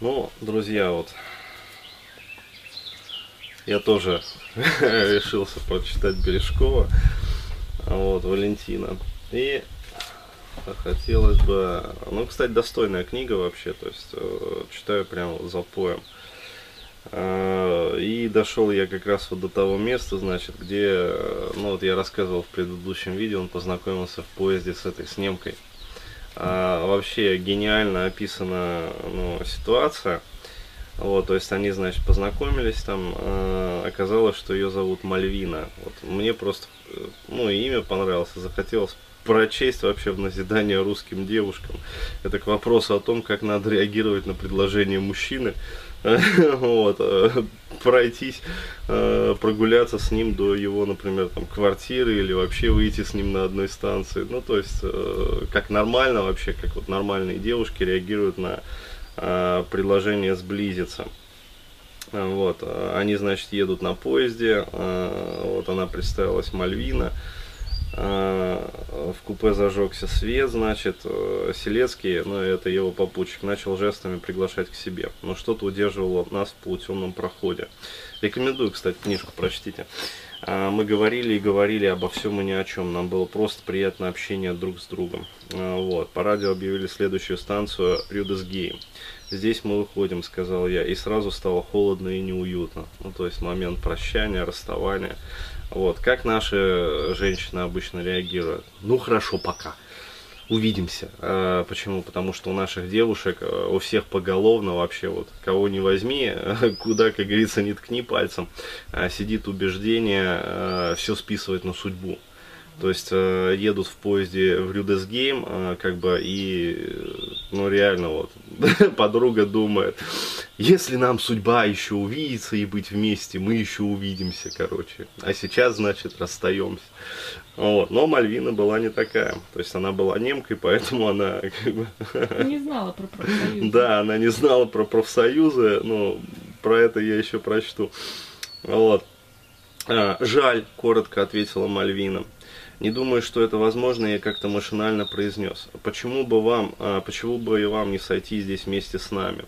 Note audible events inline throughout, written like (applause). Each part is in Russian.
Ну, друзья, вот я тоже (laughs) решился прочитать Бережкова, вот, Валентина. И хотелось бы, ну, кстати, достойная книга вообще, то есть э, читаю прям за поем. Э, и дошел я как раз вот до того места, значит, где, э, ну вот я рассказывал в предыдущем видео, он познакомился в поезде с этой снимкой. А, вообще гениально описана ну, ситуация. Вот, то есть они, значит, познакомились там, э, оказалось, что ее зовут Мальвина. Вот, мне просто, э, ну, имя понравилось, захотелось прочесть вообще в назидание русским девушкам. Это к вопросу о том, как надо реагировать на предложение мужчины. (laughs) Вот, э, пройтись, э, прогуляться с ним до его, например, там, квартиры или вообще выйти с ним на одной станции. Ну, то есть, э, как нормально вообще, как вот нормальные девушки реагируют на предложение сблизиться. Вот, они, значит, едут на поезде, вот она представилась Мальвина, в купе зажегся свет, значит, э, Селецкий, ну, это его попутчик, начал жестами приглашать к себе. Но что-то удерживало нас в полутемном проходе. Рекомендую, кстати, книжку, прочтите. А, мы говорили и говорили обо всем и ни о чем. Нам было просто приятное общение друг с другом. А, вот. По радио объявили следующую станцию Рюдесгейм. Здесь мы выходим, сказал я, и сразу стало холодно и неуютно. Ну, то есть момент прощания, расставания. Вот, как наши женщины обычно реагируют? Ну хорошо, пока. Увидимся. А, почему? Потому что у наших девушек, э, у всех поголовно вообще, вот, кого не возьми, (laughs) куда, как говорится, не ткни пальцем, а сидит убеждение все списывать на судьбу. То есть э, едут в поезде в Рюдесгейм, э, как бы, и, ну, реально, вот, (laughs) подруга думает, если нам судьба еще увидится и быть вместе, мы еще увидимся, короче. А сейчас, значит, расстаемся. Вот. Но Мальвина была не такая. То есть она была немкой, поэтому она как бы... Не знала про профсоюзы. (laughs) Да, она не знала про профсоюзы, но про это я еще прочту. Вот. А, жаль, коротко ответила Мальвина. Не думаю, что это возможно, я как-то машинально произнес. Почему бы вам, а, почему бы и вам не сойти здесь вместе с нами?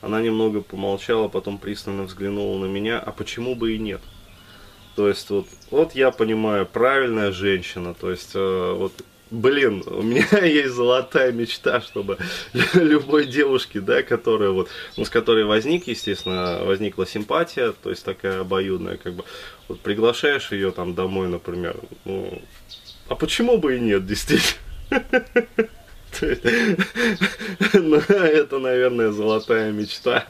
Она немного помолчала, потом пристально взглянула на меня, а почему бы и нет? То есть вот, вот я понимаю, правильная женщина, то есть э, вот блин, у меня (laughs) есть золотая мечта, чтобы (laughs) любой девушке, да, которая вот, ну, с которой возник, естественно, возникла симпатия, то есть такая обоюдная, как бы, вот приглашаешь ее там домой, например, ну, а почему бы и нет, действительно? (laughs) Ну, это, наверное, золотая мечта.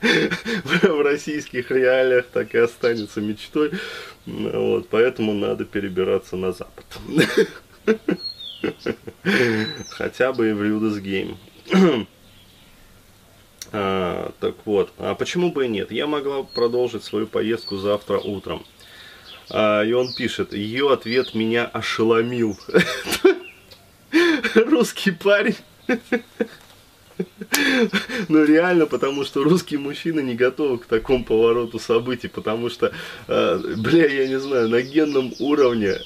В российских реалиях так и останется мечтой. Вот, поэтому надо перебираться на запад. Хотя бы Рюдес Гейм. А, так вот, а почему бы и нет? Я могла продолжить свою поездку завтра утром. А, и он пишет, ее ответ меня ошеломил. (laughs) Русский парень. Ну реально, потому что русские мужчины не готовы к такому повороту событий, потому что, э, бля, я не знаю, на генном уровне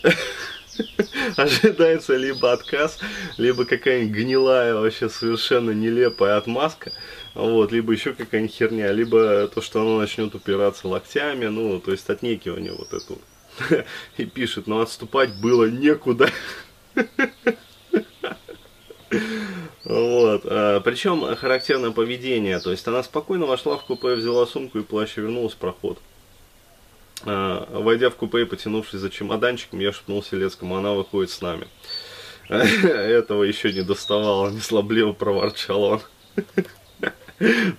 (laughs) ожидается либо отказ, либо какая-нибудь гнилая, вообще совершенно нелепая отмазка, вот, либо еще какая-нибудь херня, либо то, что оно начнет упираться локтями, ну, то есть отнекивание вот это вот. (laughs) И пишет, но отступать было некуда. (laughs) Вот. А, причем характерное поведение. То есть она спокойно вошла в купе, взяла сумку и плащ и вернулась в проход. А, войдя в купе и потянувшись за чемоданчиком, я шепнул Селецкому, она выходит с нами. (laughs) Этого еще не доставало, (laughs) не слабливо проворчал он. (laughs)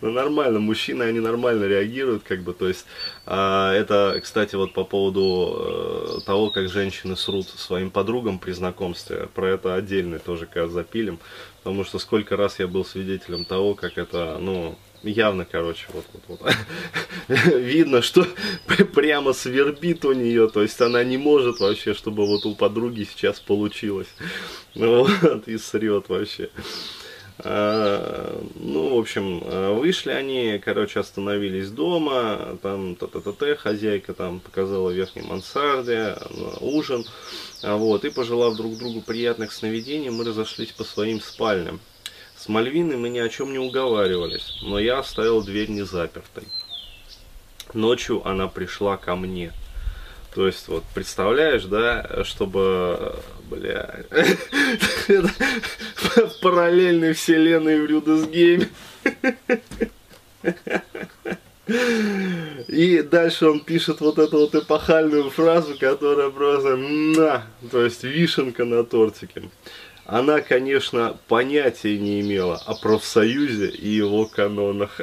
Ну нормально, мужчины, они нормально реагируют, как бы, то есть, а, это, кстати, вот по поводу э, того, как женщины срут своим подругам при знакомстве, про это отдельный тоже как запилим, потому что сколько раз я был свидетелем того, как это, ну, явно, короче, вот, вот, вот. (laughs) видно, что (laughs) прямо свербит у нее, то есть она не может вообще, чтобы вот у подруги сейчас получилось, (laughs) вот, и срет вообще. А, ну, в общем, вышли они, короче, остановились дома, там та-та-та-та, хозяйка там показала в верхней мансарде, ужин, вот, и пожелав друг другу приятных сновидений, мы разошлись по своим спальням. С Мальвиной мы ни о чем не уговаривались, но я оставил дверь не запертой. Ночью она пришла ко мне. То есть, вот, представляешь, да, чтобы, бля, (laughs) параллельной вселенной в Людас Гейме. И дальше он пишет вот эту вот эпохальную фразу, которая просто на, то есть вишенка на тортике. Она, конечно, понятия не имела о профсоюзе и его канонах.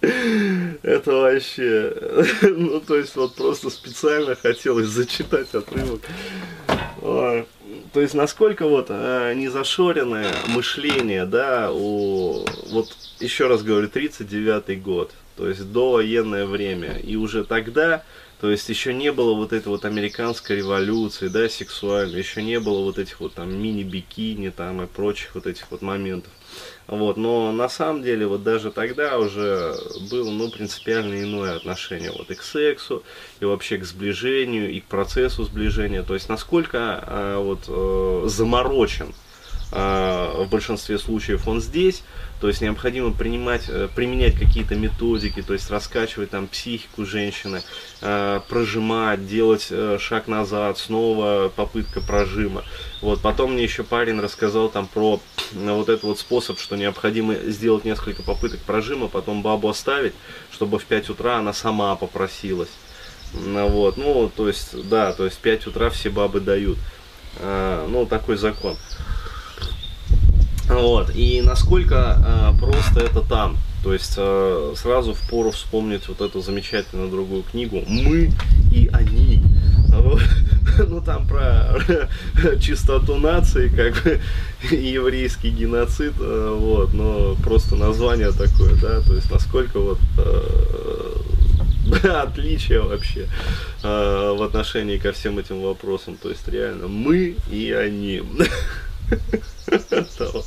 Это вообще, ну то есть вот просто специально хотелось зачитать отрывок. То есть насколько вот э, незашоренное мышление, да, у, вот еще раз говорю, 39-й год, то есть довоенное время, и уже тогда, то есть еще не было вот этой вот американской революции, да, сексуальной, еще не было вот этих вот там мини-бикини там и прочих вот этих вот моментов. Вот, но на самом деле вот даже тогда уже было, ну, принципиально иное отношение вот и к сексу, и вообще к сближению, и к процессу сближения. То есть насколько а, вот а, заморочен в большинстве случаев он здесь, то есть необходимо принимать, э, применять какие-то методики, то есть раскачивать там психику женщины, э, прожимать, делать э, шаг назад, снова попытка прожима. Вот, потом мне еще парень рассказал там про вот этот вот способ, что необходимо сделать несколько попыток прожима, потом бабу оставить, чтобы в 5 утра она сама попросилась. Вот, ну, то есть, да, то есть 5 утра все бабы дают. Ну, такой закон. Вот, и насколько э, просто это там. То есть э, сразу впору вспомнить вот эту замечательную другую книгу «Мы и они». (laughs) Ну там про (laughs) чистоту нации, как бы еврейский геноцид, э, вот, но просто название такое, да, то есть насколько вот э, (laughs) отличие вообще э, в отношении ко всем этим вопросам. То есть реально мы и они. ょっと。